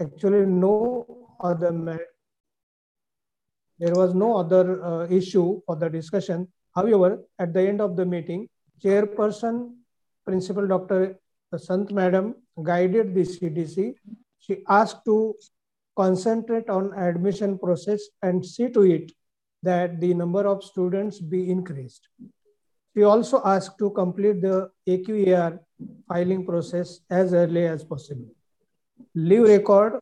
actually no other there was no other uh, issue for the discussion. However, at the end of the meeting, chairperson, Principal Dr. Sant Madam guided the CDC. She asked to concentrate on admission process and see to it that the number of students be increased. She also asked to complete the AQAR filing process as early as possible. Leave record,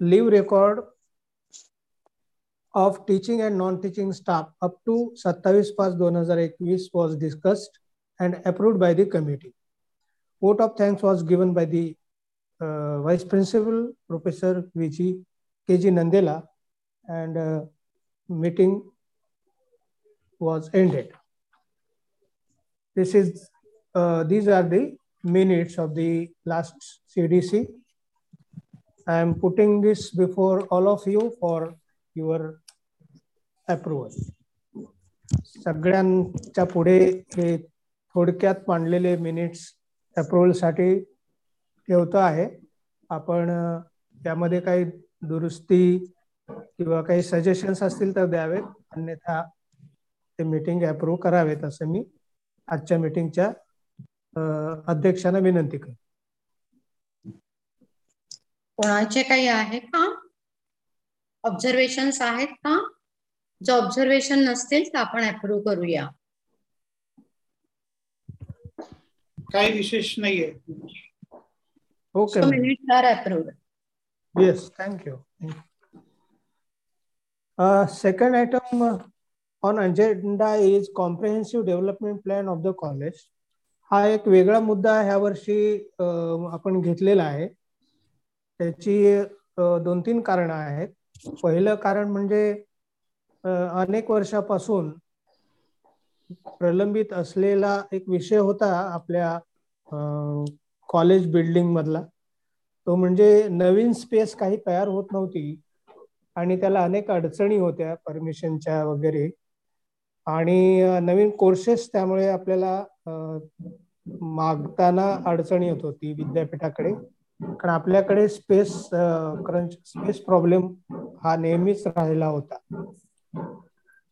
leave record of teaching and non-teaching staff up to 27 5 2021 was discussed and approved by the committee. Vote of thanks was given by the uh, Vice Principal, Professor VG KG Nandela, and uh, meeting was ended. This is, uh, these are the minutes of the last CDC. I am putting this before all of you for your approval. सगळ्यांच्या पुढे हे थोडक्यात मांडलेले minutes अप्रुव्हलसाठी ठेवतो आहे आपण त्यामध्ये काही दुरुस्ती किंवा काही सजेशन्स असतील तर द्यावेत अन्यथा ते मीटिंग अप्रूव्ह करावेत असं मी आजच्या मीटिंगच्या अध्यक्षांना विनंती करतो कोणाचे काही आहे का? ऑब्झर्वेशन्स आहेत का? जर ऑब्झर्वेशन नसतील तर आपण अप्रूव्ह करूया. काही विशेष नाहीये. Okay yes thank you second item on agenda is comprehensive development plan of the college हा एक वेगळा मुद्दा ह्या वर्षी आपण घेतलेला आहे. त्याची दोन तीन कारण आहेत. पहिलं कारण म्हणजे अनेक वर्षापासून प्रलंबित असलेला एक विषय होता आपल्या कॉलेज बिल्डिंग मधला. तो म्हणजे नवीन स्पेस काही तयार होत नव्हती आणि त्याला अनेक अडचणी होत्या परमिशनच्या वगैरे. आणि नवीन कोर्सेस त्यामुळे आपल्याला मागताना अडचणी येत होती विद्यापीठाकडे. कारण आपल्याकडे स्पेस क्रंच स्पेस प्रॉब्लेम हा नेहमीच राहिला होता.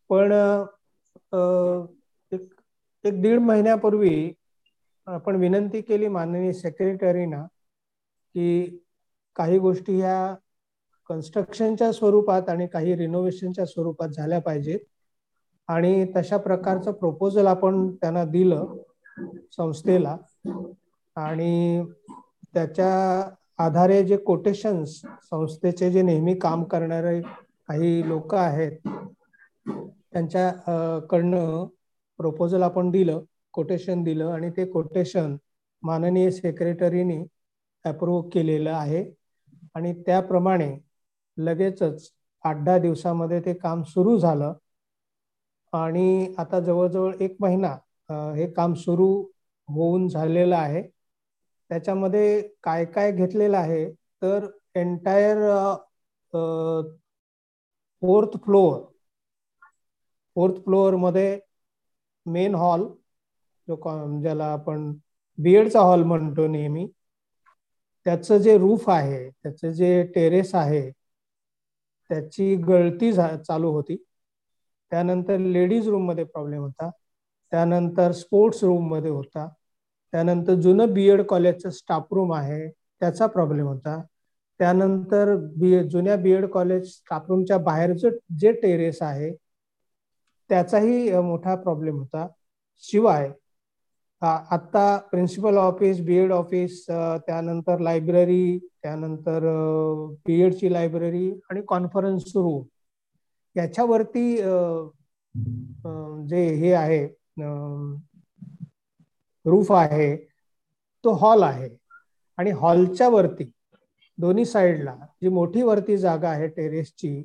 पण एक एक दीड महिन्यापूर्वी आपण विनंती केली माननीय सेक्रेटरीना की काही गोष्टी ह्या कन्स्ट्रक्शनच्या स्वरूपात आणि काही रिनोव्हेशनच्या स्वरूपात झाल्या पाहिजेत. आणि तशा प्रकारचं प्रपोजल आपण त्यांना दिलं. संस्थेला. आणि त्याच्या आधारे जे कोटेशन्स संस्थेचे जे नेहमी काम करणारे काही लोक आहेत त्यांच्या कडनं प्रपोजल आपण दिलं कोटेशन दिलं आणि ते कोटेशन माननीय सेक्रेटरीने अप्रूव्ह केलेलं आहे. आणि त्याप्रमाणे लगेचच आठ दहा दिवसामध्ये ते काम सुरू झालं. आणि आता जवळजवळ एक महिना हे काम सुरू होऊन झालेलं आहे. त्याच्यामध्ये काय काय घेतलेलं आहे? तर एंटायर फोर्थ फ्लोअर फोर्थ फ्लोअरमध्ये मेन हॉल जो ज्याला आपण बीएडचा हॉल म्हणतो नेहमी. त्याचं जे रूफ आहे त्याचं जे टेरेस आहे त्याची गळती चालू होती. त्यानंतर लेडीज रूममध्ये प्रॉब्लेम होता. त्यानंतर स्पोर्ट्स रूममध्ये होता. त्यानंतर जुनं बी एड कॉलेजचं स्टाफ रूम आहे त्याचा प्रॉब्लेम होता. त्यानंतर बी जुन्या बी एड कॉलेज स्टाफरूमच्या बाहेरचं जे टेरेस आहे त्याचाही मोठा प्रॉब्लेम होता. शिवाय आता principal office B Ed office त्यानंतर लायब्ररी त्यानंतर बीएडची लायब्ररी आणि कॉन्फरन्स रूम याच्यावरती जे हे आहे रूफ आहे तो हॉल आहे. आणि हॉलच्या वरती दोन्ही साईडला जी मोठी वरती जागा आहे टेरेसची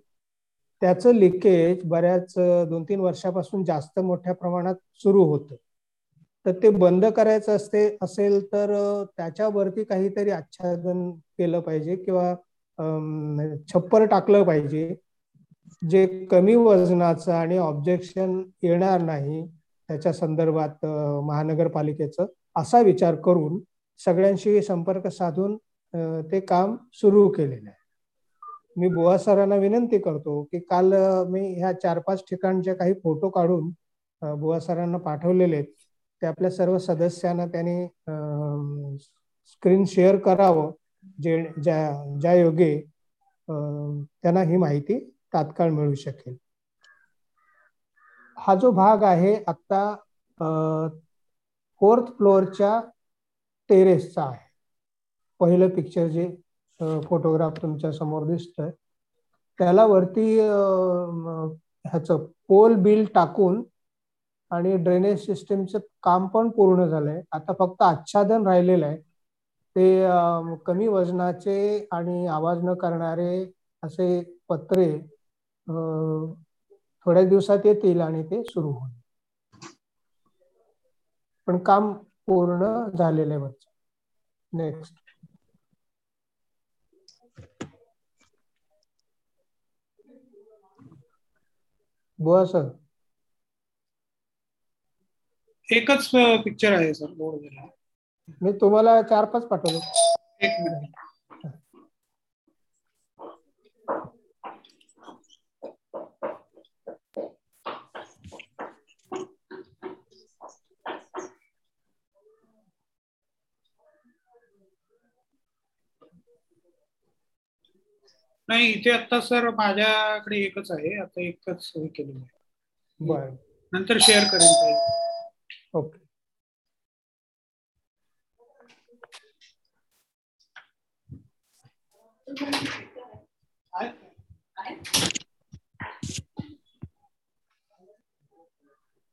त्याचं लिकेज बऱ्याच दोन तीन वर्षापासून जास्त मोठ्या प्रमाणात सुरू होतं. तर ते बंद करायचं असते असेल तर त्याच्यावरती काहीतरी आच्छादन केलं पाहिजे किंवा छप्पर टाकलं पाहिजे. जे कमी वजनाचं आणि ऑब्जेक्शन येणार नाही त्याच्या संदर्भात महानगरपालिकेचं असा विचार करून सगळ्यांशी संपर्क साधून ते काम सुरू केलेलं आहे. मी बुवा सरांना विनंती करतो की काल मी ह्या चार पाच ठिकाणचे काही फोटो काढून बुवा सरांना पाठवलेले आहेत ते आपल्या सर्व सदस्यांना त्यांनी स्क्रीन शेअर करावं जे ज्या ज्या योगे त्यांना ही माहिती तात्काळ मिळू शकेल. हा जो भाग आहे आत्ता फोर्थ फ्लोअरच्या टेरेसचा आहे. पहिलं पिक्चर जे फोटोग्राफ तुमच्यासमोर दिसतोय. त्याला वरती ह्याचं पोल बिल टाकून आणि ड्रेनेज सिस्टीमचं काम पण पूर्ण झालंय. आता फक्त आच्छादन राहिलेलं आहे. ते कमी वजनाचे आणि आवाज न करणारे असे पत्रे थोड्या दिवसात येतील आणि ते सुरू होईल. पण काम पूर्ण झालेलं आहे नेक्स्ट बुवा सर. एकच पिक्चर आहे सर मी तुम्हाला चार पाच पाठवले एक मिनिट. नाही इथे आता सर माझ्याकडे एकच आहे. आता एकच हे केलेलं आहे. बर. नंतर शेअर करेन काही ओके.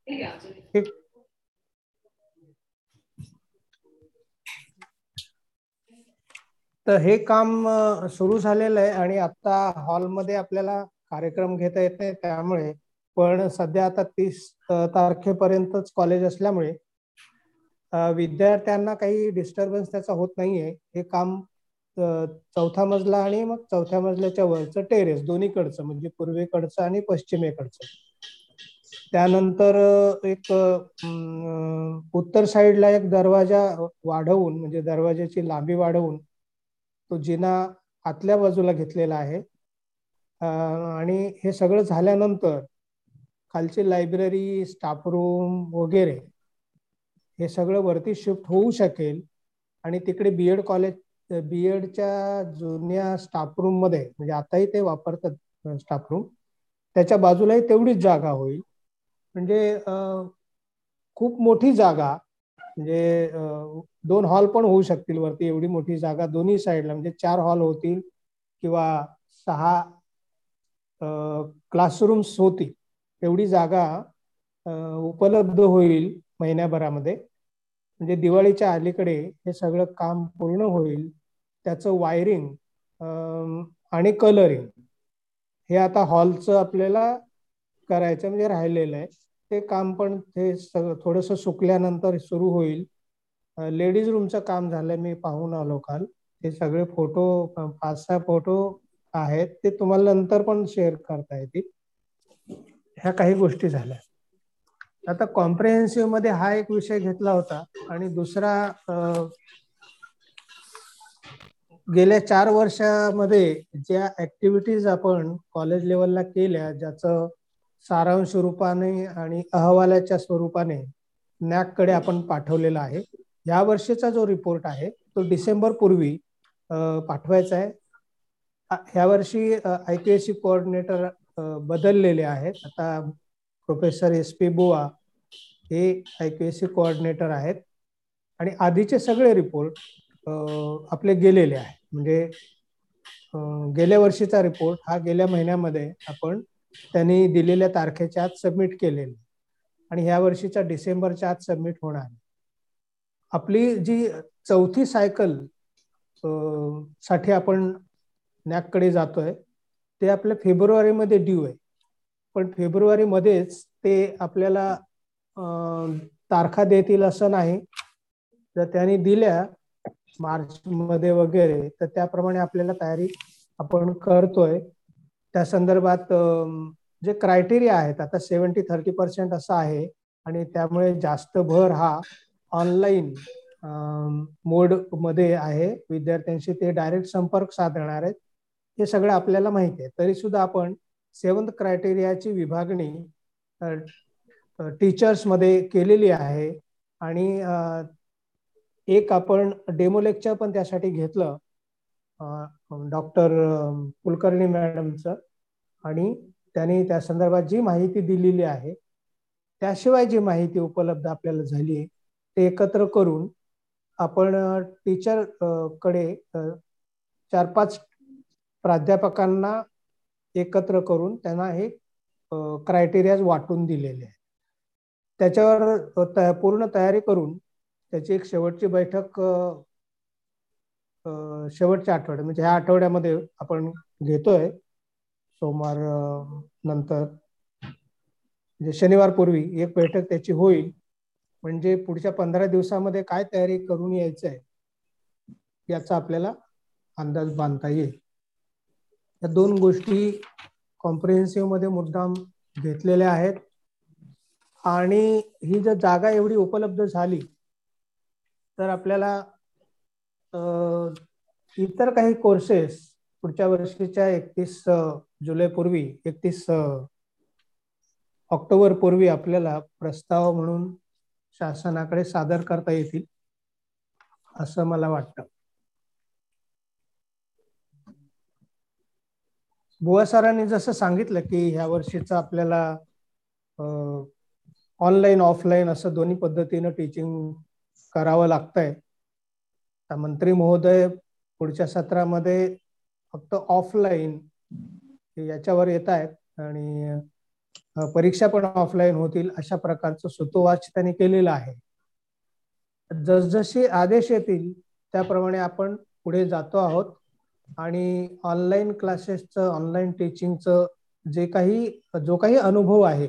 ठीक तर हे काम सुरू झालेलं आहे आणि आता हॉलमध्ये आपल्याला कार्यक्रम घेता येत नाही त्यामुळे पण सध्या आता तीस तारखेपर्यंतच कॉलेज असल्यामुळे विद्यार्थ्यांना काही डिस्टर्बन्स त्याचा होत नाहीये. हे काम चौथा मजला आणि मग चौथ्या मजल्याच्या वरचं टेरेस दोन्हीकडचं म्हणजे पूर्वेकडचं आणि पश्चिमेकडचं. त्यानंतर एक उत्तर साईडला एक दरवाजा वाढवून म्हणजे दरवाजाची लांबी वाढवून तो जिना आतल्या बाजूला घेतलेला आहे. आणि हे सगळं झाल्यानंतर खालची लायब्ररी स्टाफ रूम वगैरे हे सगळं वरती शिफ्ट होऊ शकेल. आणि तिकडे बी एड कॉलेज बीएडच्या जुन्या स्टाफ रूममध्ये म्हणजे आताही ते वापरतात स्टाफ रूम त्याच्या बाजूलाही तेवढीच जागा होईल. म्हणजे खूप मोठी जागा म्हणजे दोन हॉल पण होऊ शकतील वरती एवढी मोठी जागा दोन्ही साईडला म्हणजे चार हॉल होतील किंवा सहा क्लासरूम्स होतील. एवढी जागा उपलब्ध होईल महिन्याभरामध्ये. म्हणजे दिवाळीच्या अलीकडे हे सगळं काम पूर्ण होईल. त्याचं वायरिंग आणि कलरिंग हे आता हॉलचं आपल्याला करायचं म्हणजे राहिलेलं आहे. ते काम पण ते थोडस सुकल्यानंतर सुरू होईल. लेडीज रूमचं काम झालंय मी पाहून आलो काल. ते सगळे फोटो पाच सहा फोटो आहेत ते तुम्हाला नंतर पण शेअर करता येतील. ह्या काही गोष्टी झाल्या. आता कॉम्प्रेहेन्सिव्हमध्ये हा एक विषय घेतला होता आणि दुसरा गेल्या चार वर्षामध्ये ज्या ऍक्टिव्हिटीज आपण कॉलेज लेवलला केल्या ज्याचं सारांश स्वरूपाने आणि अहवालाच्या स्वरूपाने नॅककडे आपण पाठवलेला आहे. या वर्षीचा जो रिपोर्ट आहे तो डिसेंबर पूर्वी पाठवायचा आहे. ह्या वर्षी I P S C coordinator बदललेले आहेत. आता प्रोफेसर एस पी बुवा हे I P S C coordinator आहेत. आणि आधीचे सगळे रिपोर्ट आपले गेलेले आहेत म्हणजे गेल्या वर्षीचा रिपोर्ट हा गेल्या महिन्यामध्ये आपण त्यांनी दिलेल्या तारखेच्या आत सबमिट केलेले. आणि ह्या वर्षीच्या डिसेंबरच्या आत सबमिट होणार. आपली जी चौथी सायकलसाठी आपण नॅककडे जातोय ते आपल्या फेब्रुवारीमध्ये ड्यू आहे. पण फेब्रुवारी मध्येच ते आपल्याला तारखा देतील असं नाही. जर त्यांनी दिल्या मार्च मध्ये वगैरे तर त्याप्रमाणे आपल्याला तयारी आपण करतोय. त्या संदर्भात जे क्रायटेरिया आहेत आता सेव्हन्टी थर्टी पर्सेंट असं आहे आणि त्यामुळे जास्त भर हा ऑनलाईन मोडमध्ये आहे. विद्यार्थ्यांशी ते डायरेक्ट संपर्क साधणार आहेत. हे सगळं आपल्याला माहिती आहे. तरी सुद्धा आपण सेवन्थ क्रायटेरियाची विभागणी टीचर्समध्ये केलेली आहे. आणि एक आपण डेमो लेक्चर पण त्यासाठी घेतलं डॉक्टर कुलकर्णी मॅडमचं आणि त्यांनी त्या संदर्भात जी माहिती दिलेली आहे त्याशिवाय जी माहिती उपलब्ध आपल्याला झाली आहे ते एकत्र करून आपण टीचरकडे चार पाच प्राध्यापकांना एकत्र करून त्यांना हे क्रायटेरियाज वाटून दिलेले आहे त्याच्यावर पूर्ण तयारी करून त्याची एक शेवटची बैठक शेवटच्या आठवड्या म्हणजे ह्या आठवड्यामध्ये आपण घेतोय. सोमवार नंतर. म्हणजे शनिवार पूर्वी एक बैठक त्याची होईल. म्हणजे पुढच्या पंधरा दिवसामध्ये काय तयारी करून यायचं आहे याचा आपल्याला अंदाज बांधता येईल. या दोन गोष्टी कॉम्प्रिहेन्सिव्हमध्ये मुद्दाम घेतलेल्या आहेत. आणि ही जर जागा एवढी उपलब्ध झाली तर आपल्याला इतर काही कोर्सेस पुढच्या वर्षीच्या एकतीस जुलै पूर्वी एकतीस ऑक्टोबर पूर्वी आपल्याला प्रस्ताव म्हणून शासनाकडे सादर करता येतील असं मला वाटतं. बुवा सरांनी जसं सांगितलं की ह्या वर्षीचं आपल्याला ऑनलाईन ऑफलाईन असं दोन्ही पद्धतीनं टीचिंग करावं लागतंय. मंत्री महोदय पुढच्या सत्रामध्ये फक्त ऑफलाईन याच्यावर येत आहेत. आणि परीक्षा पण ऑफलाईन होतील अशा प्रकारचं सुतोवाच त्यांनी केलेलं आहे. जसजसे आदेश येतील त्याप्रमाणे आपण पुढे जातो आहोत. आणि ऑनलाईन क्लासेसचं ऑनलाईन टीचिंगचं जे काही जो काही अनुभव आहे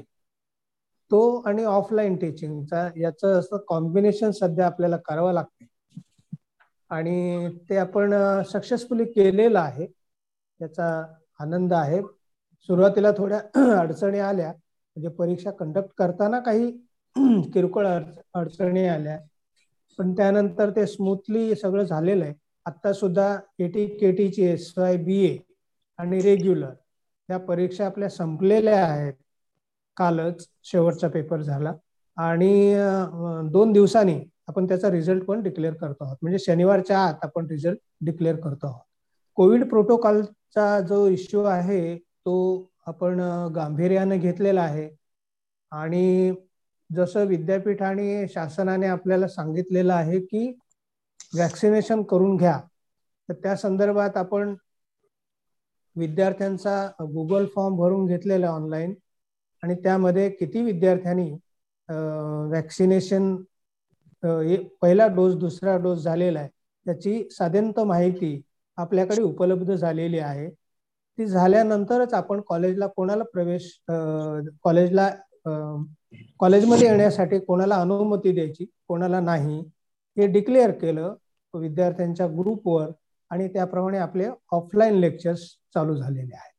तो आणि ऑफलाईन टीचिंगचा याचं असं कॉम्बिनेशन सध्या आपल्याला करावं लागते आणि ते आपण सक्सेसफुली केलेलं आहे. याचा आनंद आहे. सुरुवातीला थोड्या अडचणी आल्या. म्हणजे परीक्षा कंडक्ट करताना काही किरकोळ अडचणी आल्या. पण त्यानंतर ते स्मूथली सगळं झालेलं आहे. आता सुद्धा एटी केटीची एस वाय बी ए आणि रेग्युलर या परीक्षा आपल्या संपलेल्या आहेत. कालच शेवटचा पेपर झाला. आणि दोन दिवसांनी आपण त्याचा रिझल्ट पण डिक्लेअर करतो आहोत. म्हणजे शनिवारच्या आत आपण रिझल्ट डिक्लेअर करतो आहोत. कोविड प्रोटोकॉल चा जो इश्यू आहे तो आपण गांभीर्याने घेतलेला आहे. आणि जसं विद्यापीठ आणि शासनाने आपल्याला सांगितलेलं आहे की वॅक्सिनेशन करून घ्या. तर त्या संदर्भात आपण विद्यार्थ्यांचा गुगल फॉर्म भरून घेतलेला ऑनलाईन आणि त्यामध्ये किती विद्यार्थ्यांनी वॅक्सिनेशन पहिला डोस दुसरा डोस झालेला आहे त्याची साधारणतः माहिती आपल्याकडे उपलब्ध झालेली आहे. ती झाल्यानंतरच आपण कॉलेजला कोणाला प्रवेश कॉलेजला कॉलेजमध्ये येण्यासाठी कोणाला अनुमती द्यायची कोणाला नाही हे डिक्लेअर केलं विद्यार्थ्यांच्या ग्रुपवर आणि त्याप्रमाणे आपले ऑफलाईन लेक्चर्स चालू झालेले आहेत.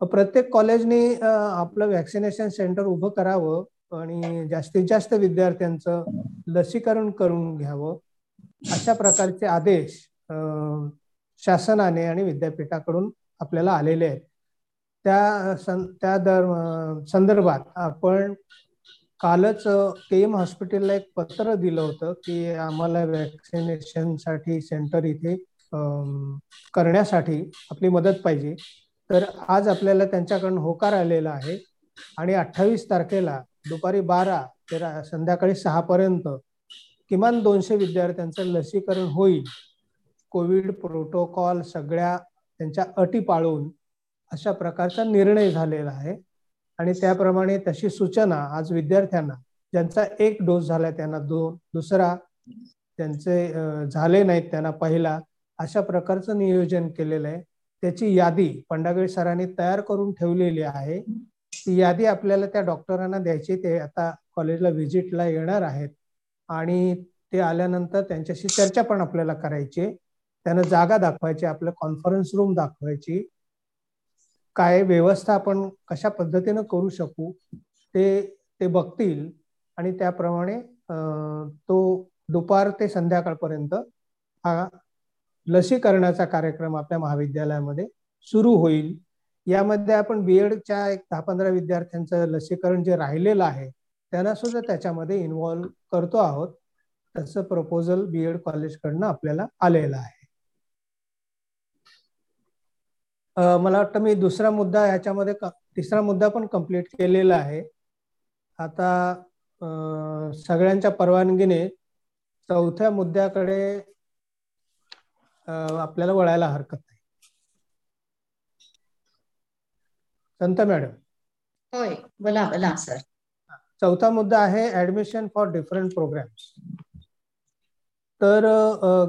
प्रत्येक कॉलेजने आपलं व्हॅक्सिनेशन सेंटर उभं करावं आणि जास्तीत जास्त विद्यार्थ्यांचं लसीकरण करून घ्यावं अशा प्रकारचे आदेश शासनाने आणि विद्यापीठाकडून आपल्याला आलेले आहेत. त्या सं त्या दर संदर्भात आपण कालच के एम हॉस्पिटलला एक पत्र दिलं होतं की आम्हाला वॅक्सिनेशनसाठी सेंटर इथे करण्यासाठी आपली मदत पाहिजे. तर आज आपल्याला त्यांच्याकडून होकार आलेला आहे आणि अठ्ठावीस तारखेला दुपारी बारा ते संध्याकाळी सहापर्यंत किमान दोनशे विद्यार्थ्यांचं लसीकरण होईल. कोविड प्रोटोकॉल सगळ्या त्यांच्या अटी पाळून अशा प्रकारचा निर्णय झालेला आहे. आणि त्याप्रमाणे तशी सूचना आज विद्यार्थ्यांना ज्यांचा एक डोस झाला त्यांना दोन दुसरा त्यांचे झाले नाहीत त्यांना पहिला अशा प्रकारचं नियोजन केलेलं आहे. त्याची यादी पंडागळे सरांनी तयार करून ठेवलेली आहे. ती यादी आपल्याला त्या डॉक्टरांना द्यायची ते आता कॉलेजला व्हिजिटला येणार आहेत. आणि ते आल्यानंतर त्यांच्याशी चर्चा पण आपल्याला करायची त्यांना जागा दाखवायची आपलं कॉन्फरन्स रूम दाखवायची. काय व्यवस्था आपण कशा पद्धतीनं करू शकू ते ते बघतील. आणि त्याप्रमाणे तो दुपार ते संध्याकाळपर्यंत हा लसीकरणाचा कार्यक्रम आपल्या महाविद्यालयामध्ये सुरू होईल. यामध्ये आपण बीएडच्या एक दहा पंधरा विद्यार्थ्यांचं लसीकरण जे राहिलेलं आहे त्यांना सुद्धा त्याच्यामध्ये इन्व्हॉल्व करतो आहोत. तसं प्रपोजल बीएड कॉलेजकडनं आपल्याला आलेलं आहे. मला वाटतं मी दुसरा मुद्दा ह्याच्यामध्ये तिसरा मुद्दा पण कंप्लीट केलेला आहे. आता सगळ्यांच्या परवानगीने चौथ्या मुद्द्याकडे आपल्याला वळायला हरकत नाही. संत मॅडम. होय बोला बोला सर चौथा मुद्दा आहे ऍडमिशन फॉर डिफरंट प्रोग्राम्स तर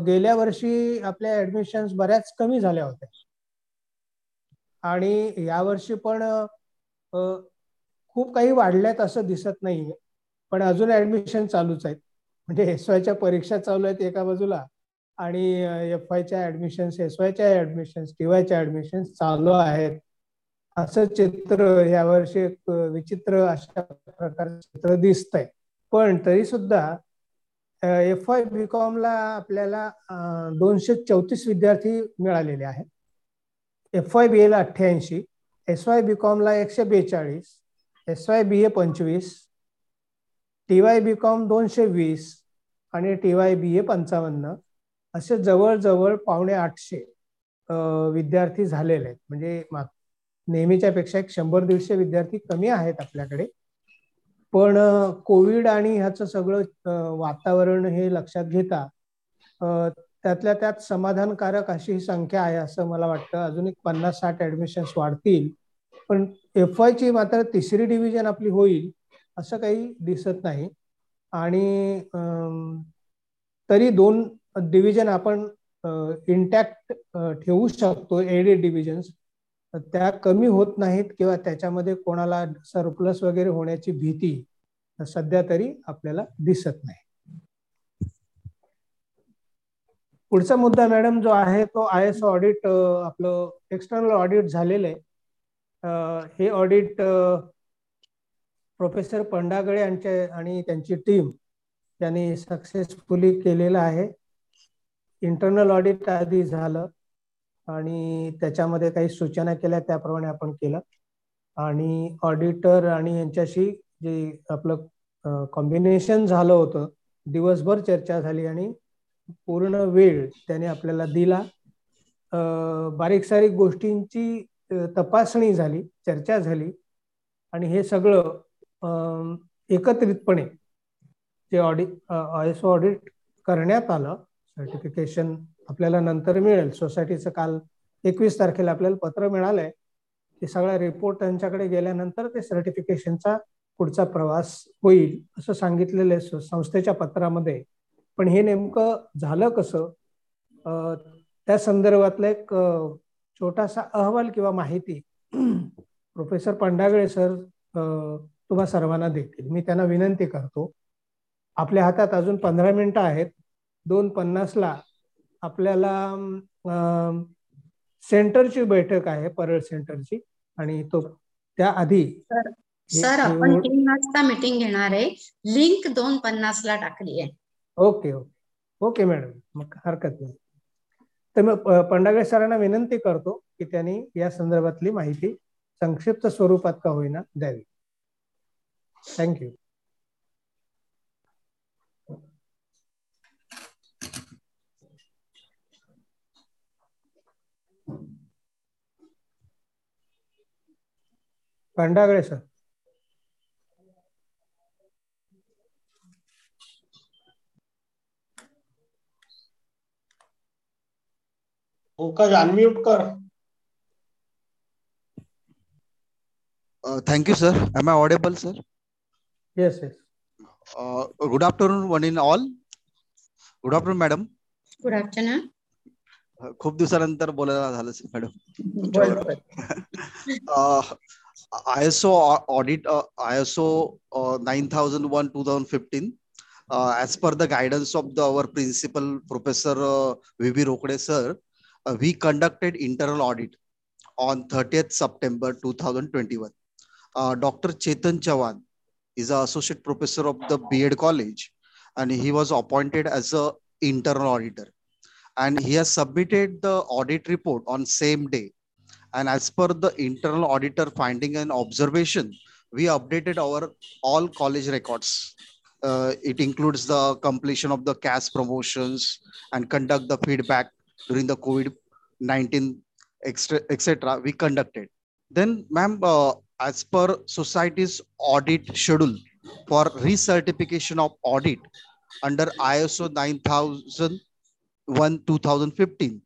गेल्या वर्षी आपल्या ऍडमिशन्स बऱ्याच कमी झाल्या होत्या. आणि यावर्षी पण खूप काही वाढल्यात असं दिसत नाहीये. पण अजून ऍडमिशन चालूच आहेत. म्हणजे एस वायच्या परीक्षा चालू आहेत एका बाजूला आणि एफ वायच्या ऍडमिशन्स एस वायच्या ऍडमिशन्स टीवायच्या ऍडमिशन्स चालू आहेत. असं चित्र यावर्षी एक विचित्र अशा प्रकारचं चित्र दिसतंय. पण तरी सुद्धा एफ वाय बी ला आपल्याला दोनशे चौतीस विद्यार्थी मिळालेले आहेत. एफ वाय बी एला अठ्ठ्याऐंशी एस वाय बी कॉमला एकशे बेचाळीस एस वाय बी ए पंचवीस टी वाय बी कॉम दोनशे वीस आणि टी वाय बी ए पंचावन्न असे जवळजवळ पावणे आठशे विद्यार्थी झालेले आहेत. म्हणजे नेहमीच्या पेक्षा एक शंभर दीडशे विद्यार्थी कमी आहेत आपल्याकडे. पण कोविड आणि ह्याचं सगळं वातावरण हे लक्षात घेता त्यातल्या त्यात समाधानकारक अशी ही संख्या आहे असं मला वाटतं. अजून एक पन्नास साठ ऍडमिशन्स वाढतील. पण एफ ची मात्र तिसरी डिव्हिजन आपली होईल असं काही दिसत नाही. आणि तरी दोन डिव्हिजन आपण इंटॅक्ट ठेवू शकतो. एडी डिव्हिजन्स त्या कमी होत नाहीत किंवा त्याच्यामध्ये कोणाला सरप्लस वगैरे होण्याची भीती सध्या तरी आपल्याला दिसत नाही. पुढचा मुद्दा मॅडम जो आहे तो आय एस ऑडिट आपलं एक्सटर्नल ऑडिट झालेलं आहे. हे ऑडिट प्रोफेसर पंडागळे यांचे आणि त्यांची टीम त्यांनी सक्सेसफुली केलेलं आहे. इंटरनल ऑडिट आधी झालं आणि त्याच्यामध्ये काही सूचना केल्या त्याप्रमाणे आपण केलं. आणि ऑडिटर आणि यांच्याशी जे आपलं कॉम्बिनेशन झालं होतं दिवसभर चर्चा झाली आणि पूर्ण वेळ त्याने आपल्याला दिला. बारीक सारीक गोष्टींची तपासणी झाली चर्चा झाली. आणि हे सगळं एकत्रितपणे जे ऑडिट एस ऑडिट करण्यात आलं सर्टिफिकेशन आपल्याला नंतर मिळेल. सोसायटीचं काल एकवीस तारखेला आपल्याला पत्र मिळालंय. ते सगळा रिपोर्ट त्यांच्याकडे गेल्यानंतर ते सर्टिफिकेशनचा पुढचा प्रवास होईल असं सांगितलेलं आहे संस्थेच्या पत्रामध्ये. पण हे नेमकं झालं कसं? त्या संदर्भातला एक छोटासा अहवाल किंवा माहिती प्रोफेसर पंडागळे सर तुम्हा सर्वांना देतील. मी त्यांना विनंती करतो. आपल्या हातात अजून पंधरा मिनिटं आहेत. दोन पन्नासला आपल्याला सेंटरची बैठक आहे परळ सेंटरची. आणि तो त्याआधी सर आपण तीन वाजता मीटिंग घेणार आहे. लिंक दोन पन्नास ला टाकली आहे ओके ओके. Okay madam. मग हरकत नाही. तर मग पंडागळे सरांना विनंती करतो की त्यांनी या संदर्भातली माहिती संक्षिप्त स्वरूपात का होईना द्यावी. Thank you Pandagale sir. Pankaj unmute कर. Thank you sir am I audible sir yes yes good afternoon one in all good afternoon madam good afternoon खूप दिवसानंतर बोलायला झालं sir madam I S O audit I S O nine thousand one two thousand fifteen as per the guidance of the our principal professor V B Rokade sir uh, we conducted internal audit on 30th september 2021 uh, dr chetan chavan is an associate professor of the B.Ed college and he was appointed as a internal auditor. And he has submitted the audit report on same day. And as per the internal auditor finding and observation we updated our all college records. Uh, it includes the completion of the CAS promotions and conduct the feedback during the COVID-19, etc. We conducted. Then, ma'am, uh, as per society's audit schedule for recertification of audit under ISO 9001 2015,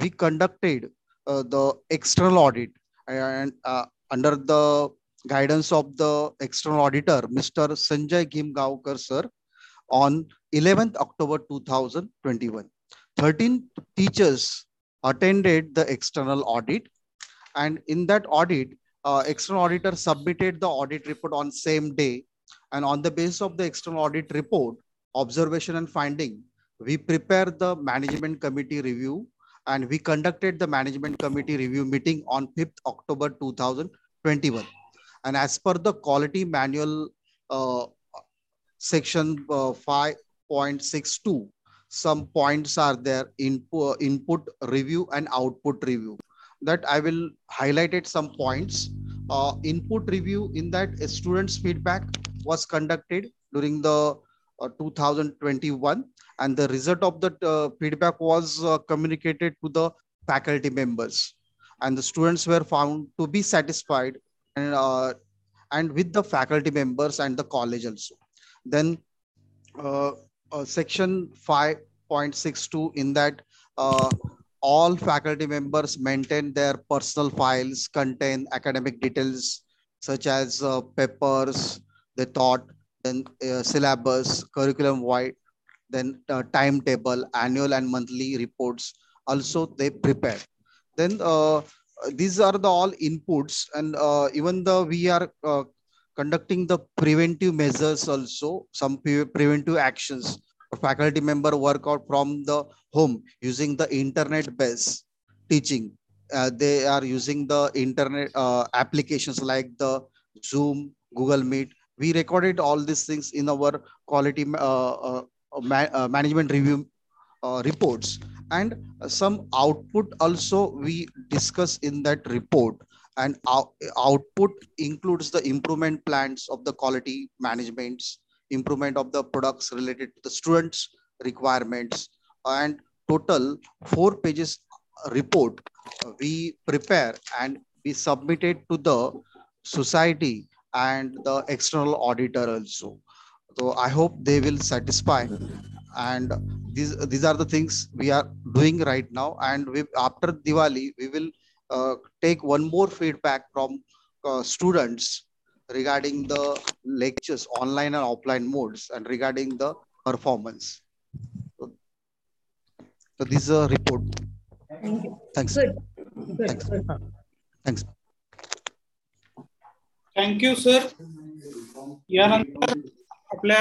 we conducted uh, the external audit and uh, under the guidance of the external auditor, Mr. Sanjay Gimgaonkar, sir, on 11th October 2021. 13 teachers attended the external audit. And in that audit, uh, external auditor submitted the audit report on same day. And on the basis of the external audit report, observation and finding, we prepared the management committee review. And we conducted the management committee review meeting on 5th October 2021 and as per the quality manual uh, section uh, 5.62, some points are there input, input review and output review that I will highlight it some points. Uh, input review in that students feedback was conducted during the uh, 2021 and the result of the uh, feedback was uh, communicated to the faculty members and the students were found to be satisfied and uh, and with the faculty members and the college also. Then uh, section 5.62 in that uh, all faculty members maintain their personal files contain academic details such as uh, papers, the thought, then uh, syllabus, curriculum wide, then uh, timetable, annual and monthly reports. Also, they prepare. Then these are the all inputs and even though we are conducting the preventive measures also some pre preventive actions faculty member work out from the home using the internet based teaching. Uh, they are using the internet uh, applications like the zoom google meet. We recorded all these things in our quality uh, uh, ma management review reports. And some output also we discuss in that report and out, output includes the improvement plans of the quality managements improvement of the products related to the students requirements and total four pages report we prepare and we submitted to the society and the external auditor also. So i hope they will satisfy. And these these are the things we are doing right now. And we after diwali we will take one more feedback from uh, students regarding the lectures online and offline modes and regarding the performance so, so this is a report Thank you. thanks Good. Good. Thanks. Good. thanks thank you sir यानंतर आपल्या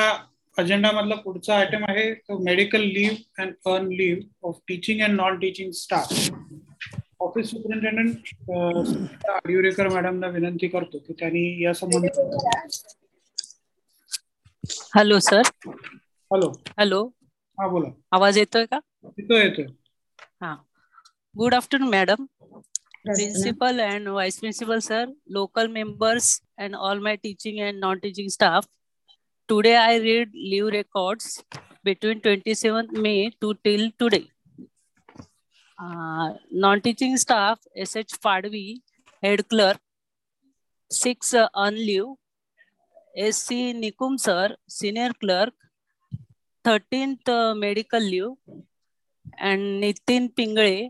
agenda मधला पुढचा item आहे तो medical leave and earn leave of teaching and non teaching staff office superintendent Adivarekar मॅडमला विनंती करतो की त्यांनी या संबंधित हॅलो सर. हॅलो. हॅलो. हा बोला. आवाज येतोय का? येतोय येतोय. हा. Good afternoon madam principal and vice principal sir local members and all my teaching and non teaching staff today I read leave record between twenty seven May to till today non teaching staff S H Phadvi head clerk six earn leave S C Nikum sir senior clerk thirteenth medical leave and Nitin Pingale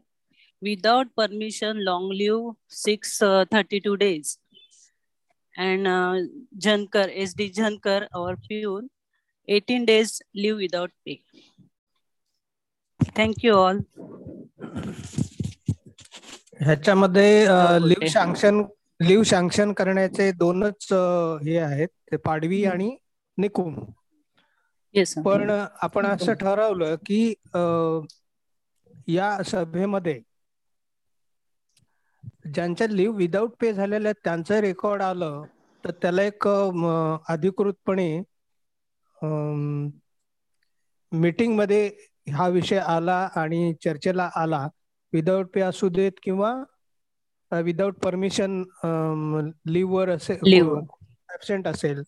without permission long leave six thirty two days and Zankar S D Zankar our peon eighteen days leave without pay thank you all ह्याच्यामध्ये leave. Sanction leave sanction करण्याचे दोनच हे आहेत ते पाडवी आणि निकुम. पण आपण असं ठरवलं की या सभेमध्ये ज्यांच्या लिव्ह विदाऊट पे झालेल्या त्यांचं रेकॉर्ड आलं तर त्याला एक अधिकृतपणे मीटिंगमध्ये हा विषय आला आणि चर्चेला आला विदाऊट पे असू देत किंवा विदाऊट परमिशन वर असेल ऍबसेंट असेल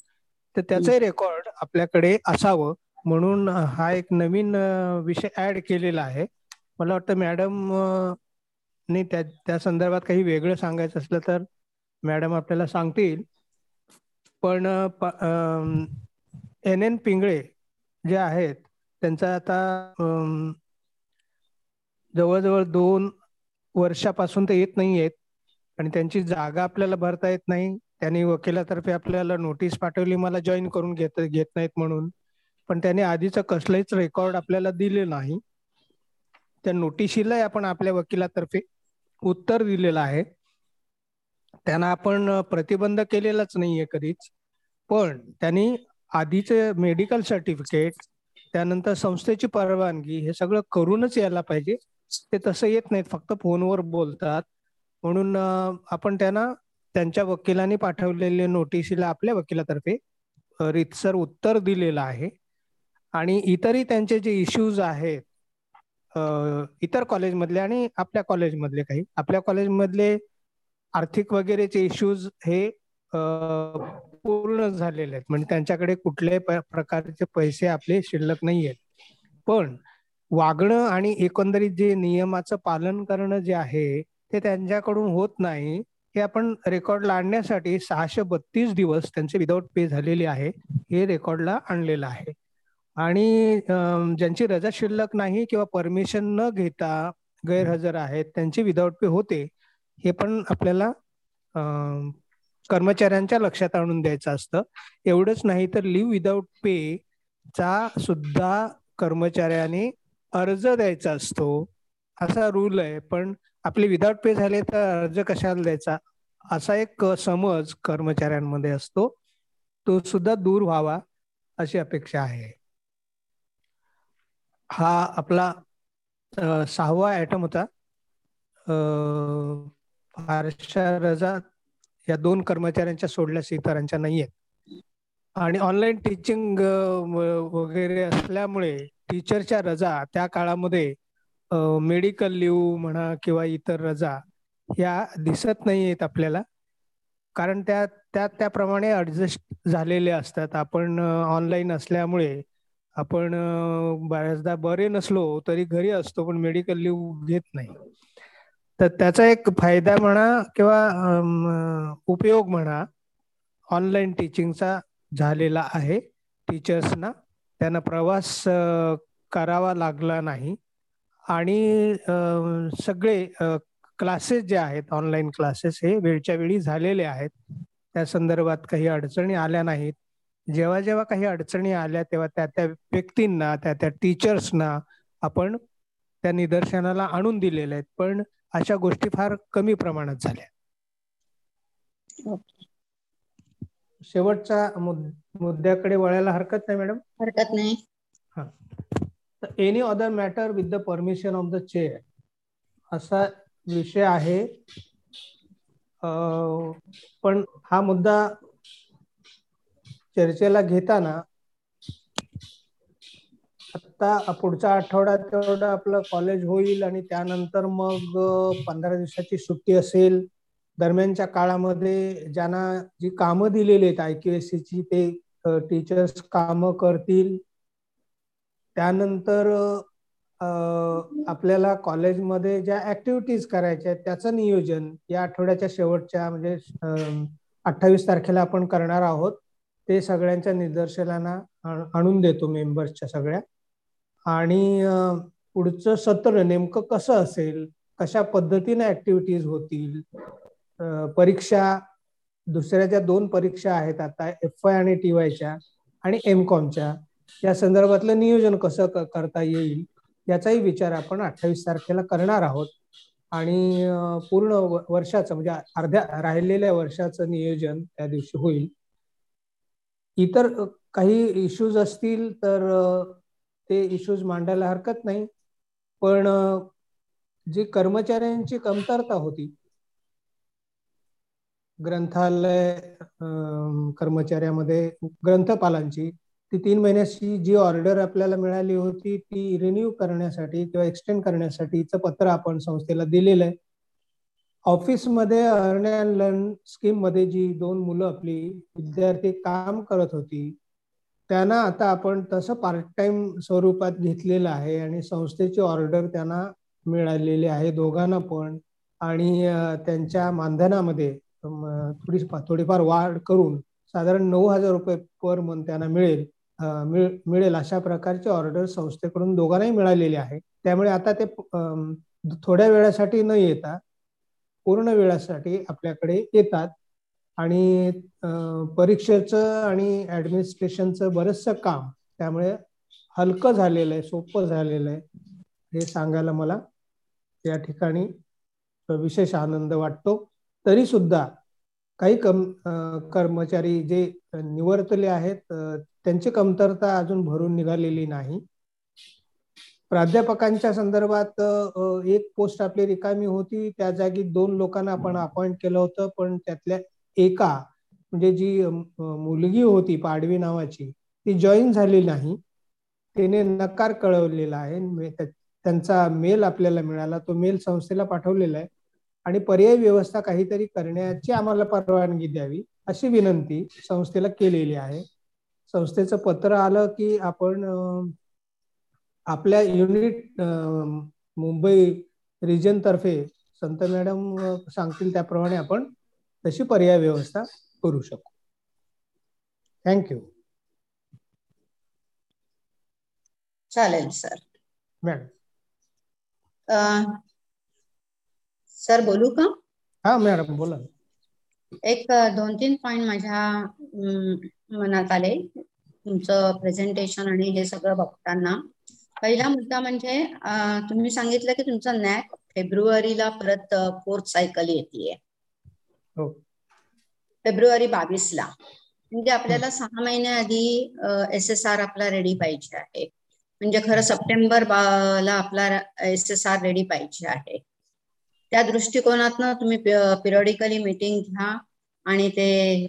तर त्याचंही रेकॉर्ड आपल्याकडे असावं. म्हणून हा एक नवीन विषय ऍड केलेला आहे. मला वाटतं मॅडम ने त्या त्या संदर्भात काही वेगळं सांगायचं असलं तर मॅडम आपल्याला सांगतील. पण एन एन पिंगळे जे आहेत त्यांचा आता जवळजवळ दोन वर्षापासून ते येत नाही आहेत. आणि त्यांची जागा आपल्याला भरता येत नाही. त्यांनी वकिलातर्फे आपल्याला नोटीस पाठवली मला जॉईन करून घेत घेत नाहीत म्हणून. पण त्याने आधीचं कसलंच रेकॉर्ड आपल्याला दिले नाही. त्या नोटिशीला आपण आपल्या वकिलातर्फे उत्तर दिलेलं आहे. त्यांना आपण प्रतिबंध केलेलाच नाहीये कधीच. पण त्यांनी आधीचे मेडिकल सर्टिफिकेट त्यानंतर संस्थेची परवानगी हे सगळं करूनच यायला पाहिजे. ते तसं येत नाहीत फक्त फोनवर बोलतात. म्हणून आपण त्यांना त्यांच्या वकिलांनी पाठवलेल्या नोटिशीला आपल्या वकिलातर्फे रितसर उत्तर दिलेलं आहे. आणि इतरही त्यांचे जे इश्यूज आहेत इतर कॉलेजमधले आणि आपल्या कॉलेजमधले काही आपल्या कॉलेजमधले आर्थिक वगैरेचे इश्यूज हे पूर्ण झालेले आहेत. म्हणजे त्यांच्याकडे कुठल्याही प्रकारचे पैसे आपले शिल्लक नाही आहेत. पण वागणं आणि एकंदरीत जे नियमाचं पालन करणं जे आहे ते त्यांच्याकडून होत नाही. हे आपण रेकॉर्डला आणण्यासाठी सहाशे बत्तीस दिवस त्यांचे विदाऊट पे झालेले आहे. हे रेकॉर्डला आणलेलं आहे. आणि ज्यांची रजा शिल्लक नाही किंवा परमिशन न घेता गैरहजर आहेत त्यांचे विदाऊट पे होते. हे पण आपल्याला कर्मचाऱ्यांच्या लक्षात आणून द्यायचं असतं. एवढंच नाही तर लिव्ह विदाउट पे चा सुद्धा कर्मचाऱ्याने अर्ज द्यायचा असतो. असा रूल आहे. पण आपले विदाउट पे झाले तर अर्ज कशाला द्यायचा? असा एक समज कर्मचाऱ्यांमध्ये असतो. तो सुद्धा दूर व्हावा अशी अपेक्षा आहे. हा आपला सहावा आयटम होता. फारशा रजा या दोन कर्मचाऱ्यांच्या सोडल्यास इतरांच्या नाही आहेत आणि ऑनलाईन टीचिंग वगैरे असल्यामुळे टीचरच्या रजा त्या काळामध्ये मेडिकल लिव्ह म्हणा किंवा इतर रजा या दिसत नाही आहेत आपल्याला. कारण त्या त्या त्याप्रमाणे ॲडजस्ट झालेले असतात. आपण ऑनलाईन असल्यामुळे आपण बऱ्याचदा बरे नसलो तरी घरी असतो पण मेडिकल लिव्ह घेत नाही. तर त्याचा एक फायदा म्हणा किंवा उपयोग म्हणा ऑनलाईन टीचिंगचा झालेला आहे. टीचर्सना त्यांना प्रवास करावा लागला नाही. आणि सगळे क्लासेस जे आहेत ऑनलाईन क्लासेस हे वेळच्या वेळी झालेले आहेत. त्या संदर्भात काही अडचणी आल्या नाहीत. जेव्हा जेव्हा काही अडचणी आल्या तेव्हा त्या त्या व्यक्तींना त्या त्या टीचर्सना आपण त्या निदर्शनाला आणून दिलेल्या आहेत. पण अशा गोष्टी फार कमी प्रमाणात झाल्या. शेवटच्या मुद्द्याकडे वळायला हरकत नाही मॅडम? हरकत नाही. हा. Any other matter with the permission of the chair असा विषय आहे. पण हा मुद्दा चर्चेला घेताना आता पुढचा आठवडा तेवढं आपलं कॉलेज होईल आणि त्यानंतर मग पंधरा दिवसाची सुट्टी असेल. दरम्यानच्या काळामध्ये ज्यांना जी कामं दिलेली आहेत आय क्यू एस ची ते टीचर्स कामं करतील. त्यानंतर आपल्याला कॉलेजमध्ये ज्या ऍक्टिव्हिटीज करायच्या आहेत त्याचं नियोजन या आठवड्याच्या शेवटच्या म्हणजे अठ्ठावीस तारखेला आपण करणार आहोत. ते सगळ्यांच्या निदर्शनाला आणून देतो मेंबर्सच्या सगळ्या. आणि पुढचं सत्र नेमकं कसं असेल? कशा पद्धतीने ऍक्टिव्हिटीज होतील? परीक्षा दुसऱ्या ज्या दोन परीक्षा आहेत आता एफ आय आणि टी वायच्या आणि एम कॉमच्या या संदर्भातलं नियोजन कसं करता येईल? याचाही विचार आपण अठ्ठावीस तारखेला करणार आहोत. आणि पूर्ण वर्षाचं म्हणजे अर्ध्या राहिलेल्या वर्षाचं नियोजन त्या दिवशी होईल. इतर काही इश्यूज असतील तर ते इश्यूज मांडायला हरकत नाही. पण जी कर्मचाऱ्यांची कमतरता होती ग्रंथालय कर्मचाऱ्यामध्ये ग्रंथपालांची ती तीन महिन्याची जी ऑर्डर आपल्याला मिळाली होती ती रिन्यू करण्यासाठी किंवा एक्सटेंड करण्यासाठीचं पत्र आपण संस्थेला दिलेलं आहे. ऑफिसमध्ये अर्न अँड लर्न स्कीममध्ये जी दोन मुलं आपली विद्यार्थी काम करत होती त्यांना आता आपण तसं पार्ट टाइम स्वरूपात घेतलेलं आहे आणि संस्थेची ऑर्डर त्यांना मिळालेली आहे दोघांना पण. आणि त्यांच्या मानधनामध्ये थोडी थोडीफार वाढ करून साधारण नऊ हजार रुपये पर मंथ त्यांना मिळेल. मिळेल अशा प्रकारची ऑर्डर संस्थेकडून दोघांनाही मिळालेली आहे. त्यामुळे आता ते थोड्या वेळासाठी न येता पूर्ण वेळासाठी आपल्याकडे येतात. आणि परीक्षेचं आणि ऍडमिनिस्ट्रेशनचं बरंचसं काम त्यामुळे हलकं झालेलं आहे सोपं झालेलं आहे हे सांगायला मला या ठिकाणी विशेष आनंद वाटतो. तरी सुद्धा काही कम कर्मचारी जे निवर्तले आहेत त्यांची कमतरता अजून भरून निघालेली नाही. प्राध्यापकांच्या संदर्भात एक पोस्ट आपली रिकामी होती त्या जागी दोन लोकांना आपण अपॉइंट केलं होतं पण त्यातल्या एका म्हणजे जी मुलगी होती पाडवी नावाची ती जॉईन झाली नाही. तिने नकार कळवलेला आहे. म्हणजे त्यांचा मेल आपल्याला मिळाला. तो मेल संस्थेला पाठवलेला आहे. आणि पर्यायी व्यवस्था काहीतरी करण्याची आम्हाला परवानगी द्यावी अशी विनंती संस्थेला केलेली आहे. संस्थेचं पत्र आलं की आपण आपल्या युनिट मुंबई रिजन तर्फे संत मॅडम सांगतील त्याप्रमाणे आपण तशी पर्याय व्यवस्था करू शकू. थँक्यू चालेल सर. मॅडम सर बोलू का? हा मॅडम बोला. एक दोन तीन पॉइंट माझ्या मनात आले. तुमचं प्रेझेंटेशन आणि हे सगळं बघताना. पहिला मुद्दा म्हणजे तुम्ही सांगितलं की तुमचा नॅक फेब्रुवारीला परत फोर्थ सायकल येते फेब्रुवारी बावीसला. म्हणजे आपल्याला सहा महिन्या आधी एस एस आर आपला रेडी पाहिजे आहे. म्हणजे खरं सप्टेंबर ला आपला एस एस आर रेडी पाहिजे आहे. त्या दृष्टिकोनातनं तुम्ही पिरियडिकली मीटिंग घ्या आणि ते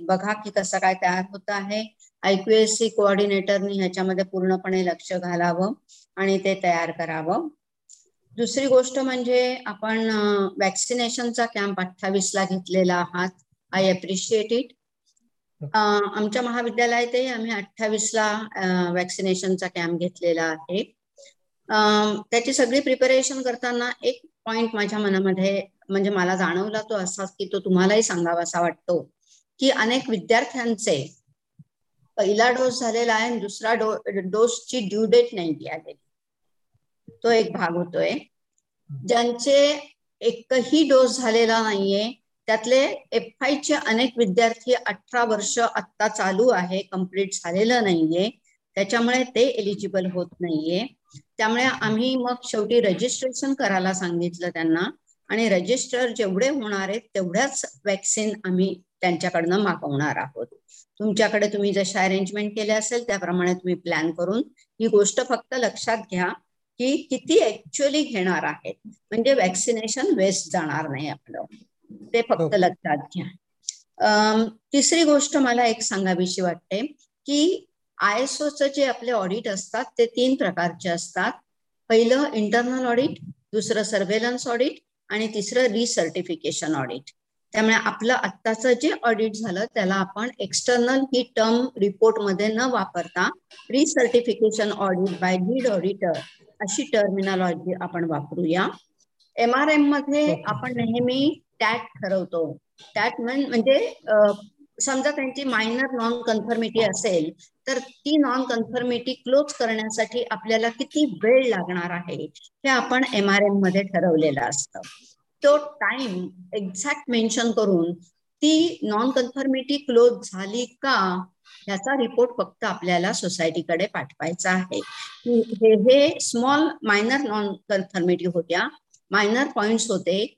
बघा की कसं काय तयार होत आहे. आयक्यूएससी कोऑर्डिनेटरनी ह्याच्यामध्ये पूर्णपणे लक्ष घालावं आणि ते तयार करावं. दुसरी गोष्ट म्हणजे आपण वॅक्सिनेशनचा कॅम्प अठ्ठावीसला घेतलेला आहात. आय अप्रिशिएट इट आमच्या महाविद्यालयातही आम्ही अठ्ठावीसला वॅक्सिनेशनचा कॅम्प घेतलेला आहे. त्याची सगळी प्रिपरेशन करताना एक पॉइंट माझ्या मनामध्ये म्हणजे मला जाणवला तो असा की तो तुम्हालाही सांगावा असा वाटतो की अनेक विद्यार्थ्यांचे पहिला डोस झालेला आहे आणि दुसरा डो डोसची ड्यू डेट नाही आलेली तो एक भाग होतोय. ज्यांचे एकही डोस झालेला नाहीये त्यातले एफ चे अनेक विद्यार्थी अठरा वर्ष आत्ता चालू आहे कंप्लीट झालेलं नाहीये. त्याच्यामुळे ते एलिजिबल होत नाहीये. त्यामुळे आम्ही मग शेवटी रजिस्ट्रेशन करायला सांगितलं त्यांना. आणि रजिस्टर जेवढे होणार आहेत तेवढ्याच वॅक्सिन आम्ही त्यांच्याकडनं मागवणार आहोत. तुमच्याकडे तुम्ही जसे अरेंजमेंट केले असेल त्याप्रमाणे तुम्ही प्लॅन करून ही गोष्ट फक्त लक्षात घ्या. की किती ऍक्च्युअली घेणार आहेत. म्हणजे वॅक्सिनेशन वेस्ट जाणार नाही आपलं. ते फक्त लक्षात घ्या. तिसरी गोष्ट मला एक सांगावीशी वाटते की आय एस ओचं जे आपले ऑडिट असतात ते तीन प्रकारचे असतात. पहिलं इंटरनल ऑडिट दुसरं सर्वेलन्स ऑडिट आणि तिसरं रिसर्टिफिकेशन ऑडिट त्यामुळे आपलं आत्ताचं जे ऑडिट झालं त्याला आपण एक्सटर्नल ही टर्म रिपोर्टमध्ये न वापरता recertification audit by lead auditor अशी टर्मिनॉलॉजी आपण वापरूया. एम आर एममध्ये आपण नेहमी टॅट ठरवतो. टॅट म्हणजे समजा त्यांची मायनर नॉन कन्फर्मिटी असेल तर ती नॉन कन्फर्मिटी क्लोज करण्यासाठी आपल्याला किती वेळ लागणार आहे हे आपण एम आर एममध्ये ठरवलेलं असतं. तो टाइम एक्झॅक्ट मेन्शन करून ती नॉन कन्फर्मिटी क्लोज झाली का ह्याचा रिपोर्ट फक्त आपल्याला सोसायटीकडे पाठवायचा आहे. हे हे स्मॉल मायनर नॉन कन्फर्मिटी होत्या. मायनर पॉइंट्स होते.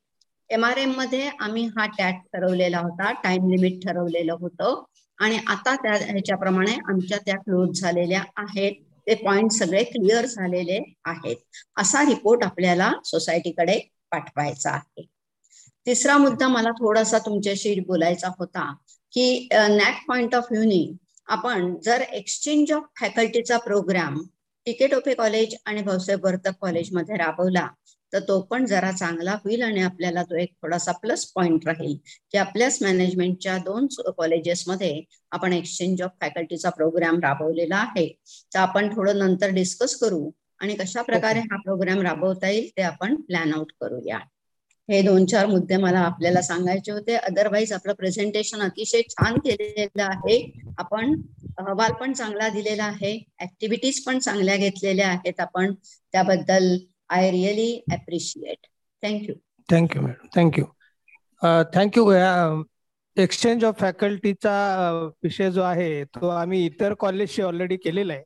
एम आर एममध्ये आम्ही हा टॅग ठरवलेला होता टाइम लिमिट ठरवलेलं होतं. आणि आता त्या ह्याच्याप्रमाणे आमच्या त्या क्लोज झालेल्या आहेत. ते पॉइंट सगळे क्लिअर झालेले आहेत. असा रिपोर्ट आपल्याला सोसायटीकडे पाठवायचा आहे. तिसरा मुद्दा मला थोडासा तुमच्याशी बोलायचा होता की नॅक पॉइंट ऑफ व्ह्यूनी आपण जर एक्सचेंज ऑफ फॅकल्टीचा प्रोग्राम टिके टोपे कॉलेज आणि भाऊसाहेब वर्तक कॉलेजमध्ये राबवला तर तो पण जरा चांगला होईल आणि आपल्याला तो एक थोडासा प्लस पॉइंट राहील की आपल्याच मॅनेजमेंटच्या दोन कॉलेजेसमध्ये आपण एक्सचेंज ऑफ फॅकल्टीचा प्रोग्राम राबवलेला आहे. तर आपण थोडं नंतर डिस्कस करू आणि कशा प्रकारे हा प्रोग्राम राबवता येईल ते आपण प्लॅन आउट करूया. हे दोन चार मुद्दे मला आपल्याला सांगायचे होते. अदरवाईज आपलं प्रेझेंटेशन अतिशय छान केलेलं आहे. आपण अहवाल पण चांगला दिलेला आहे. ऍक्टिव्हिटीज पण चांगल्या घेतलेल्या आहेत आपण. त्याबद्दल I really appreciate thank you thank you madam thank you thank you exchange of फॅकल्टीचा विषय जो आहे तो आम्ही इतर कॉलेजशी ऑलरेडी केलेला आहे.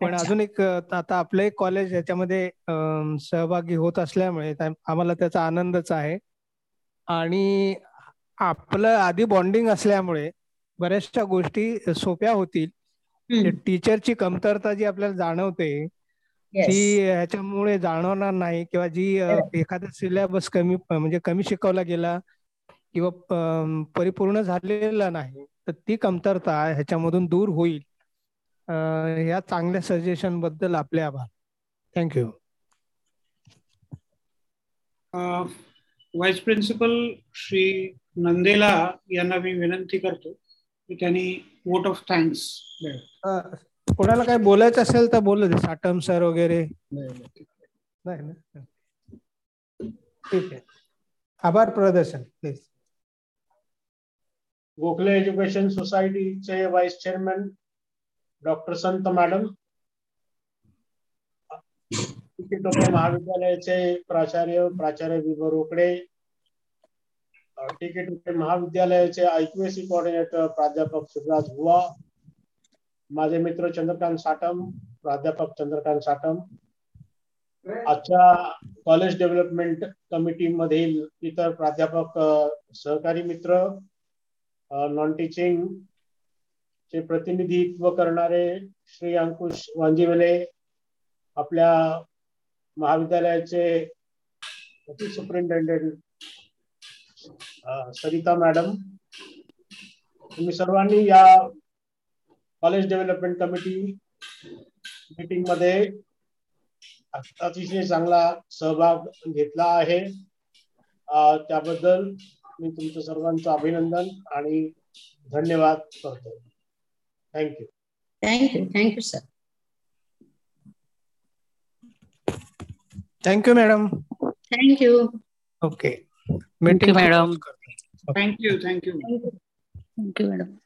पण. अजून एक आता आपलं एक कॉलेज याच्यामध्ये सहभागी होत असल्यामुळे आम्हाला त्याचा आनंदच आहे. आणि आपलं आधी बॉन्डिंग असल्यामुळे बऱ्याचशा गोष्टी सोप्या होतील. टीचरची कमतरता जी आपल्याला जाणवते ती ह्याच्यामुळे जाणवणार नाही किंवा जी एखादा सिलेबस कमी म्हणजे कमी शिकवला गेला किंवा परिपूर्ण झालेला नाही तर ती कमतरता ह्याच्यामधून दूर होईल. या चांगल्या सजेशनबद्दल आपले आभार. Thank you vice principal Shri Nandela यांना मी विनंती करतो की त्यांनी वोट ऑफ थँक्स कोणाला काही बोलायचं असेल तर बोलू दे साटम सर वगैरे. नाही ना? ठीक आहे. आभार प्रदर्शन प्लीज गोखले एज्युकेशन सोसायटीचे vice chairman doctor Sant madam महाविद्यालयाचे प्राचार्य प्राचार्य विभव रोकडे टिके टोपे महाविद्यालयाचे आयक्यूएसी कोऑर्डिनेटर प्राध्यापक सुभाष बुवा माझे मित्र चंद्रकांत साटम प्राध्यापक चंद्रकांत साटम आजच्या कॉलेज डेव्हलपमेंट कमिटी मधील इतर प्राध्यापक सहकारी मित्र नॉन टीचिंग चे प्रतिनिधित्व करणारे श्री अंकुश वांजीवले आपल्या महाविद्यालयाचे सुपरिंटेंडेंट सरिता मॅडम. तुम्ही सर्वांनी या कॉलेज डेव्हलपमेंट कमिटी मीटिंगमध्ये अतिशय चांगला सहभाग घेतला आहे. त्याबद्दल मी तुमचं सर्वांचं अभिनंदन आणि धन्यवाद करतो. Thank you. Thank you. Thank you, sir. Thank you, madam. Thank you. Okay. Meeting thank you, madam. Thank you. Thank you. Thank you, madam.